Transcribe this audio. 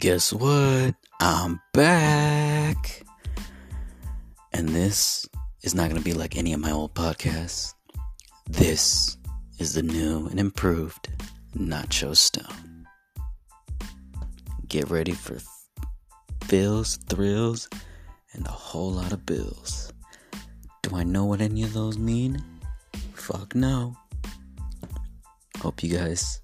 Guess what? I'm back. And this is not going to be like any of my old podcasts. This is the new and improved Nacho Stone. Get ready for feels, thrills, and a whole lot of bills. Do I know what any of those mean? Fuck no. Hope you guys